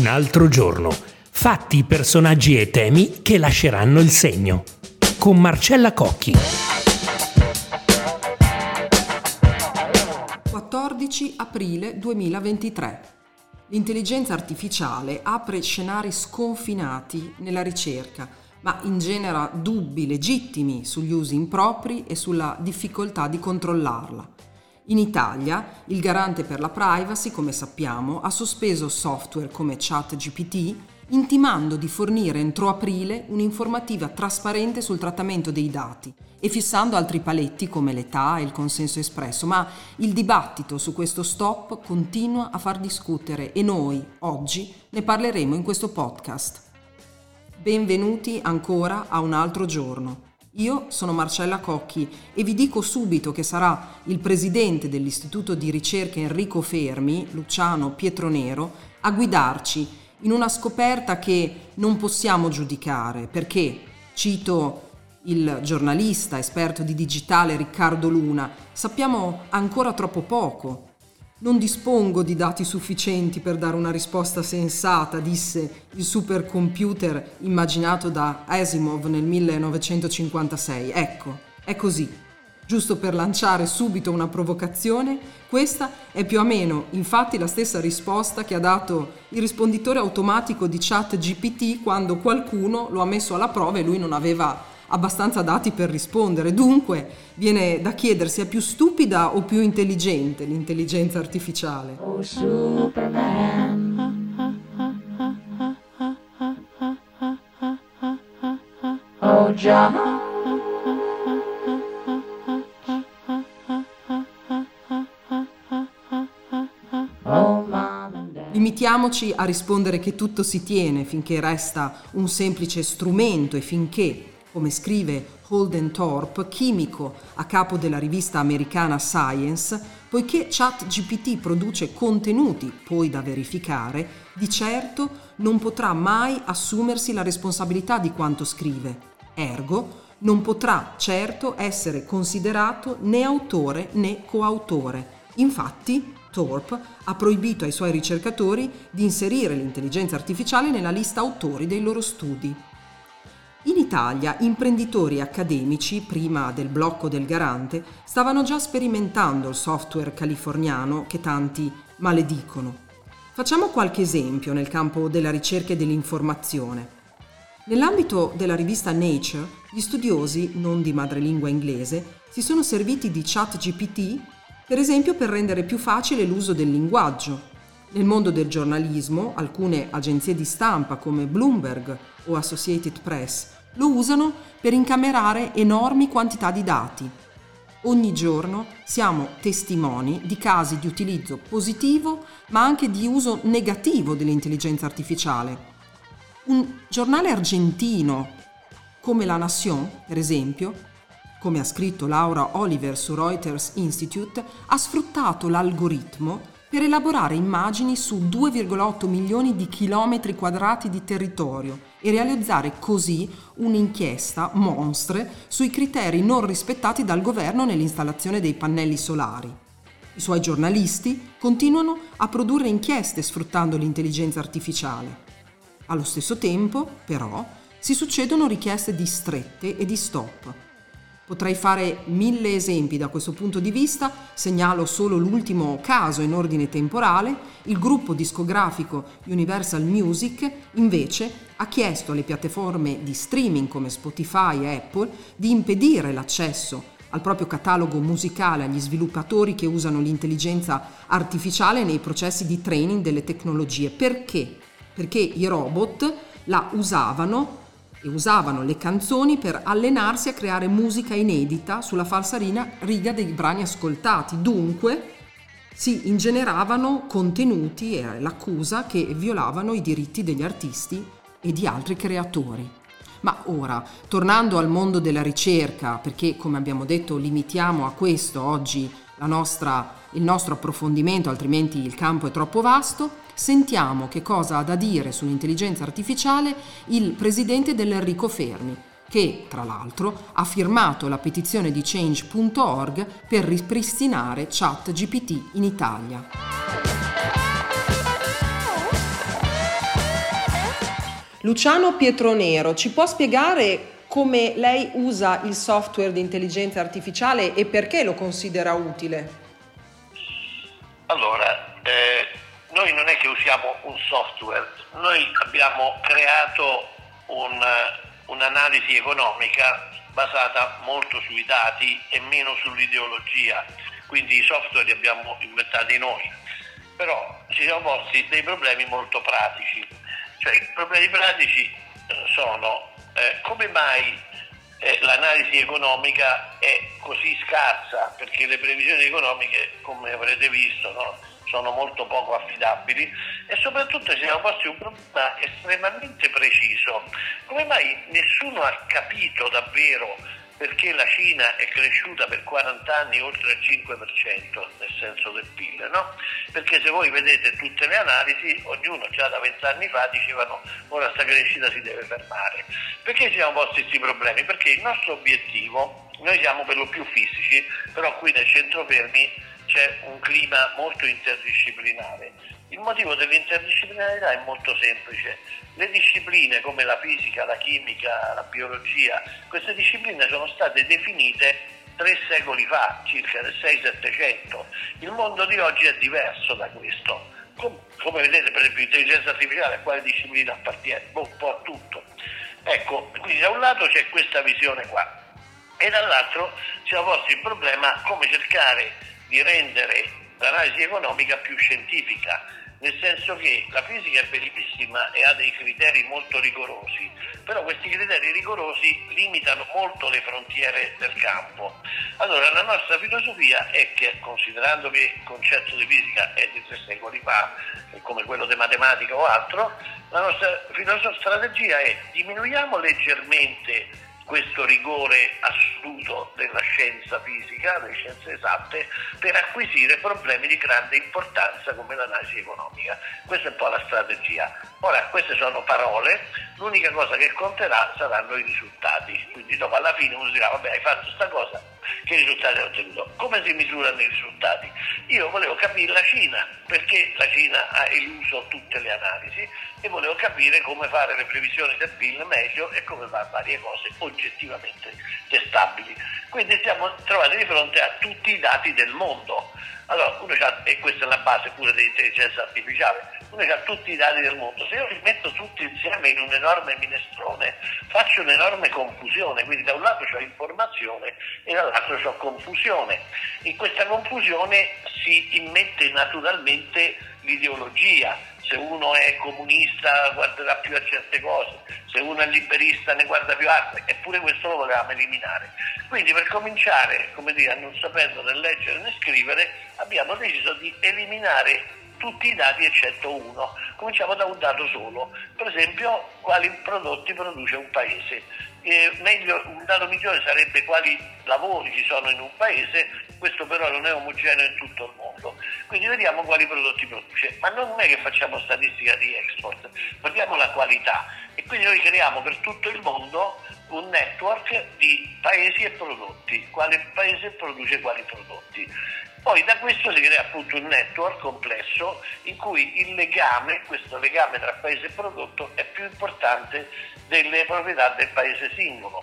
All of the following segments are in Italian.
Un altro giorno. Fatti, personaggi e temi che lasceranno il segno. Con Marcella Cocchi. 14 aprile 2023. L'intelligenza artificiale apre scenari sconfinati nella ricerca, ma ingenera dubbi legittimi sugli usi impropri e sulla difficoltà di controllarla. In Italia il garante per la privacy, come sappiamo, ha sospeso software come ChatGPT intimando di fornire entro aprile un'informativa trasparente sul trattamento dei dati e fissando altri paletti come l'età e il consenso espresso, ma il dibattito su questo stop continua a far discutere e noi oggi ne parleremo in questo podcast. Benvenuti ancora a un altro giorno. Io sono Marcella Cocchi e vi dico subito che sarà il presidente dell'Istituto di ricerca Enrico Fermi, Luciano Pietronero, a guidarci in una scoperta che non possiamo giudicare perché, cito il giornalista esperto di digitale Riccardo Luna, sappiamo ancora troppo poco non dispongo di dati sufficienti per dare una risposta sensata, disse il supercomputer immaginato da Asimov nel 1956. Ecco, è così. Giusto per lanciare subito una provocazione, questa è più o meno infatti la stessa risposta che ha dato il risponditore automatico di chat GPT quando qualcuno lo ha messo alla prova e lui non aveva abbastanza dati per rispondere. Dunque, viene da chiedersi è più stupida o più intelligente l'intelligenza artificiale? Oh, Superman. Oh, già. Limitiamoci a rispondere che tutto si tiene finché resta un semplice strumento e finché come scrive Holden Thorpe, chimico a capo della rivista americana Science, poiché ChatGPT produce contenuti poi da verificare, di certo non potrà mai assumersi la responsabilità di quanto scrive. Ergo, non potrà certo essere considerato né autore né coautore. Infatti, Thorpe ha proibito ai suoi ricercatori di inserire l'intelligenza artificiale nella lista autori dei loro studi. In Italia imprenditori accademici, prima del blocco del garante, stavano già sperimentando il software californiano che tanti maledicono. Facciamo qualche esempio nel campo della ricerca e dell'informazione. Nell'ambito della rivista Nature, gli studiosi, non di madrelingua inglese, si sono serviti di ChatGPT, per esempio per rendere più facile l'uso del linguaggio. Nel mondo del giornalismo, alcune agenzie di stampa come Bloomberg o Associated Press lo usano per incamerare enormi quantità di dati. Ogni giorno siamo testimoni di casi di utilizzo positivo ma anche di uso negativo dell'intelligenza artificiale. Un giornale argentino come La Nation, per esempio, come ha scritto Laura Oliver su Reuters Institute, ha sfruttato l'algoritmo per elaborare immagini su 2,8 milioni di chilometri quadrati di territorio e realizzare così un'inchiesta monstre sui criteri non rispettati dal governo nell'installazione dei pannelli solari. I suoi giornalisti continuano a produrre inchieste sfruttando l'intelligenza artificiale. Allo stesso tempo, però, si succedono richieste di strette e di stop Potrei fare mille esempi da questo punto di vista, segnalo solo l'ultimo caso in ordine temporale, il gruppo discografico Universal Music invece ha chiesto alle piattaforme di streaming come Spotify e Apple di impedire l'accesso al proprio catalogo musicale agli sviluppatori che usano l'intelligenza artificiale nei processi di training delle tecnologie. Perché? Perché i robot la usavano e usavano le canzoni per allenarsi a creare musica inedita sulla falsarina riga dei brani ascoltati. Dunque si ingeneravano contenuti, era l'accusa, che violavano i diritti degli artisti e di altri creatori. Ma ora, tornando al mondo della ricerca, perché come abbiamo detto limitiamo a questo oggi nostra, il nostro approfondimento, altrimenti il campo è troppo vasto, sentiamo che cosa ha da dire sull'intelligenza artificiale il presidente dell'Enrico Fermi, che tra l'altro ha firmato la petizione di change.org per ripristinare ChatGPT in Italia. Luciano Pietronero, ci può spiegare come lei usa il software di intelligenza artificiale e perché lo considera utile? Allora, eh, noi non è che usiamo un software, noi abbiamo creato un, un'analisi economica basata molto sui dati e meno sull'ideologia, quindi i software li abbiamo inventati noi, però ci siamo posti dei problemi molto pratici, cioè i problemi pratici eh, sono eh, come mai eh, l'analisi economica è così scarsa, perché le previsioni economiche, come avrete visto, no, sono molto poco affidabili e soprattutto ci siamo posti un problema estremamente preciso. Come mai nessuno ha capito davvero perché la Cina è cresciuta per 40 anni oltre il 5% nel senso del PIL, no? Perché se voi vedete tutte le analisi, ognuno già da 20 anni fa dicevano ora questa crescita si deve fermare. Perché ci siamo posti questi problemi? Perché il nostro obiettivo, noi siamo per lo più fisici, però qui nel centro fermi c'è un clima molto interdisciplinare. Il motivo dell'interdisciplinarità è molto semplice. Le discipline come la fisica, la chimica, la biologia, queste discipline sono state definite tre secoli fa, circa nel 6-700. Il mondo di oggi è diverso da questo. Come vedete, per esempio, l'intelligenza artificiale a quale disciplina appartiene? Un po' a tutto. Ecco, quindi da un lato c'è questa visione qua e dall'altro siamo posti il problema come cercare di rendere l'analisi economica più scientifica, nel senso che la fisica è bellissima e ha dei criteri molto rigorosi, però questi criteri rigorosi limitano molto le frontiere del campo. Allora la nostra filosofia è che, considerando che il concetto di fisica è di tre secoli fa, come quello di matematica o altro, la nostra strategia è diminuiamo leggermente questo rigore assoluto della scienza fisica, delle scienze esatte, per acquisire problemi di grande importanza come l'analisi economica. Questa è un po' la strategia. Ora, queste sono parole, l'unica cosa che conterà saranno i risultati. Quindi dopo alla fine uno dirà, vabbè, hai fatto questa cosa, che risultati hai ottenuto? Come si misurano i risultati? Io volevo capire la Cina, perché la Cina ha eluso tutte le analisi e volevo capire come fare le previsioni del PIL meglio e come fare varie cose oggettivamente testabili. Quindi siamo trovati di fronte a tutti i dati del mondo. Allora, uno e questa è la base pure dell'intelligenza artificiale, uno ha tutti i dati del mondo, se io li metto tutti insieme in un enorme minestrone faccio un'enorme confusione, quindi da un lato ho informazione e dall'altro ho confusione. In questa confusione si immette naturalmente l'ideologia, se uno è comunista guarderà più a certe cose, se uno è liberista ne guarda più altre, eppure questo lo volevamo eliminare. Quindi per cominciare, come dire, non sapendo né leggere né scrivere, abbiamo deciso di eliminare tutti i dati eccetto uno. Cominciamo da un dato solo, per esempio quali prodotti produce un paese. Eh, meglio, un dato migliore sarebbe quali lavori ci sono in un paese, questo però non è omogeneo in tutto il mondo. Quindi vediamo quali prodotti produce, ma non è che facciamo statistica di export, guardiamo la qualità e quindi noi creiamo per tutto il mondo un network di paesi e prodotti, quale paese produce quali prodotti. Poi da questo si crea appunto un network complesso in cui il legame, questo legame tra paese e prodotto, è più importante delle proprietà del paese singolo.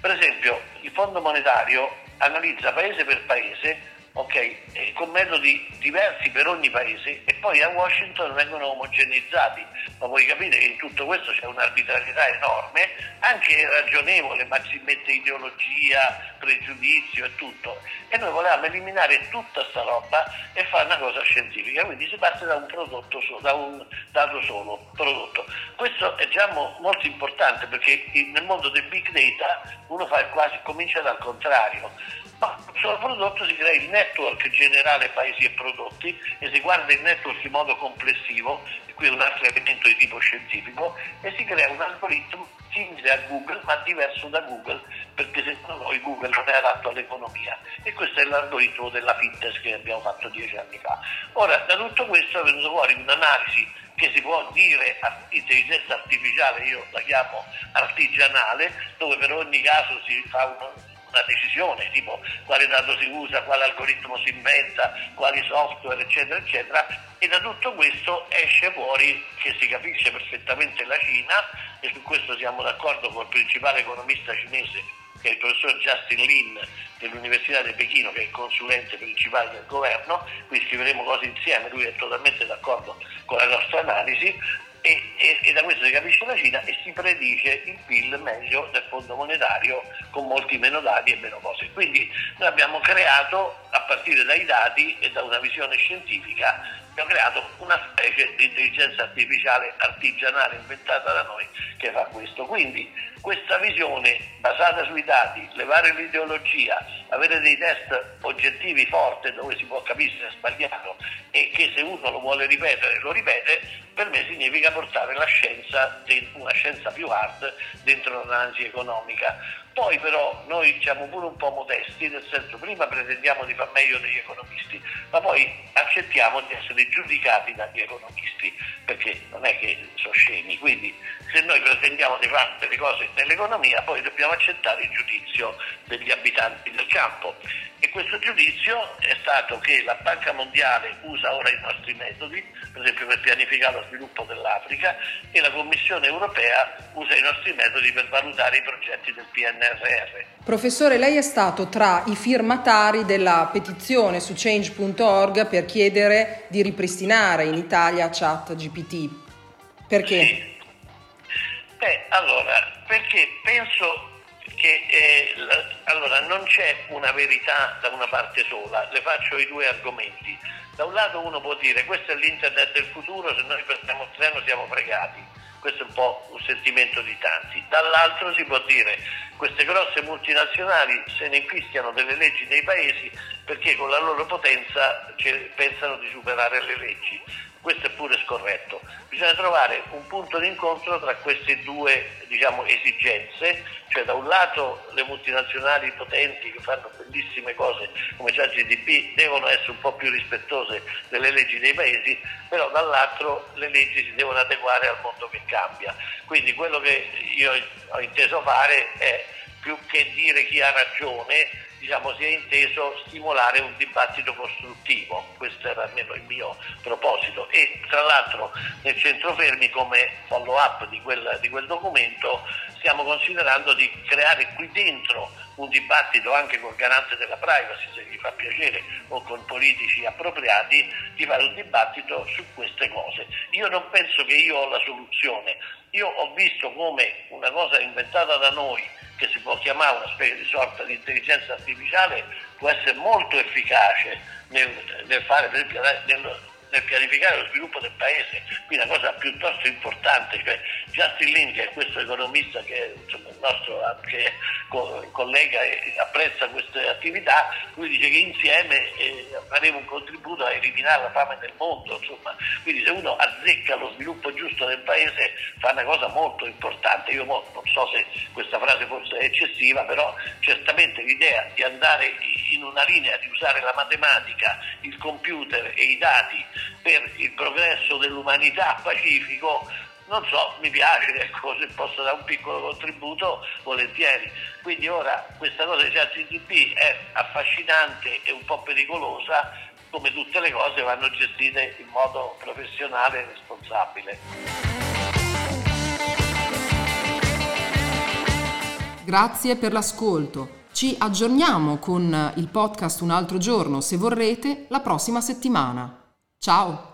Per esempio il Fondo monetario analizza paese per paese okay, con metodi diversi per ogni paese e poi a Washington vengono omogenizzati. Ma voi capite che in tutto questo c'è un'arbitrarietà enorme, anche ragionevole, ma si mette ideologia, pregiudizio e tutto. E noi volevamo eliminare tutta questa roba e fare una cosa scientifica, quindi si parte da un prodotto solo, da un dato solo, prodotto. Questo è già mo- molto importante perché nel mondo del big data uno fa quasi, comincia dal contrario ma sul prodotto si crea il network generale paesi e prodotti e si guarda il network in modo complessivo, e qui è un altro elemento di tipo scientifico, e si crea un algoritmo simile a Google ma diverso da Google perché secondo noi Google non è adatto all'economia e questo è l'algoritmo della fitness che abbiamo fatto dieci anni fa. Ora da tutto questo è venuto fuori un'analisi che si può dire intelligenza artificiale, io la chiamo artigianale, dove per ogni caso si fa un una decisione, tipo quale dato si usa, quale algoritmo si inventa, quali software, eccetera, eccetera, e da tutto questo esce fuori che si capisce perfettamente la Cina e su questo siamo d'accordo con il principale economista cinese che è il professor Justin Lin dell'Università di Pechino, che è il consulente principale del governo, qui scriveremo cose insieme, lui è totalmente d'accordo con la nostra analisi, e, e, e, da questo si capisce la Cina e si predice il PIL meglio del Fondo Monetario con molti meno dati e meno cose. Quindi noi abbiamo creato, a partire dai dati e da una visione scientifica, abbiamo creato una specie di intelligenza artificiale artigianale inventata da noi che fa questo. Quindi questa visione basata sui dati, levare l'ideologia, avere dei test oggettivi forti dove si può capire se è sbagliato e che se uno lo vuole ripetere lo ripete, per me significa portare la scienza, una scienza più hard dentro l'analisi economica. Poi però noi siamo pure un po' modesti, nel senso prima pretendiamo di far meglio degli economisti, ma poi accettiamo di essere giudicati dagli economisti, perché non è che sono scemi, quindi se noi pretendiamo di fare delle cose nell'economia, poi dobbiamo accettare il giudizio degli abitanti del campo. E questo giudizio è stato che la Banca Mondiale usa ora i nostri metodi, per esempio per pianificare lo sviluppo dell'Africa, e la Commissione europea usa i nostri metodi per valutare i progetti del PNRR. Professore, lei è stato tra i firmatari della petizione su change.org per chiedere di ripristinare in Italia chat GPT. Perché? Sì. Beh, allora, perché penso che eh, allora, non c'è una verità da una parte sola, le faccio i due argomenti. Da un lato uno può dire questo è l'internet del futuro, se noi prendiamo il treno siamo fregati, questo è un po' un sentimento di tanti. Dall'altro si può dire queste grosse multinazionali se ne infischiano delle leggi dei paesi perché con la loro potenza pensano di superare le leggi questo è pure scorretto. Bisogna trovare un punto di incontro tra queste due diciamo, esigenze, cioè da un lato le multinazionali potenti che fanno bellissime cose come già GDP devono essere un po' più rispettose delle leggi dei paesi, però dall'altro le leggi si devono adeguare al mondo che cambia. Quindi quello che io ho inteso fare è più che dire chi ha ragione, diciamo, si è inteso stimolare un dibattito costruttivo, questo era almeno il mio proposito. E tra l'altro nel centro fermi come follow up di quel, di quel documento stiamo considerando di creare qui dentro un dibattito anche col garante della privacy, se gli fa piacere, o con politici appropriati, di fare un dibattito su queste cose. Io non penso che io ho la soluzione, io ho visto come una cosa inventata da noi può chiamare una specie di sorta di intelligenza artificiale, può essere molto efficace nel, nel fare, per esempio, nel, nel pianificare lo sviluppo del paese, qui una cosa piuttosto importante, cioè Justin Lin, che è questo economista che insomma, il nostro anche collega e apprezza queste attività, lui dice che insieme eh, faremo un contributo a eliminare la fame nel mondo, insomma. quindi se uno azzecca lo sviluppo giusto del paese fa una cosa molto importante, io non so se questa frase forse è eccessiva, però certamente l'idea di andare in una linea, di usare la matematica, il computer e i dati per il progresso dell'umanità pacifico, non so, mi piace, ecco, se posso dare un piccolo contributo, volentieri. Quindi ora questa cosa di ChatGPT è affascinante e un po' pericolosa, come tutte le cose vanno gestite in modo professionale e responsabile. Grazie per l'ascolto. Ci aggiorniamo con il podcast un altro giorno, se vorrete, la prossima settimana. Ciao!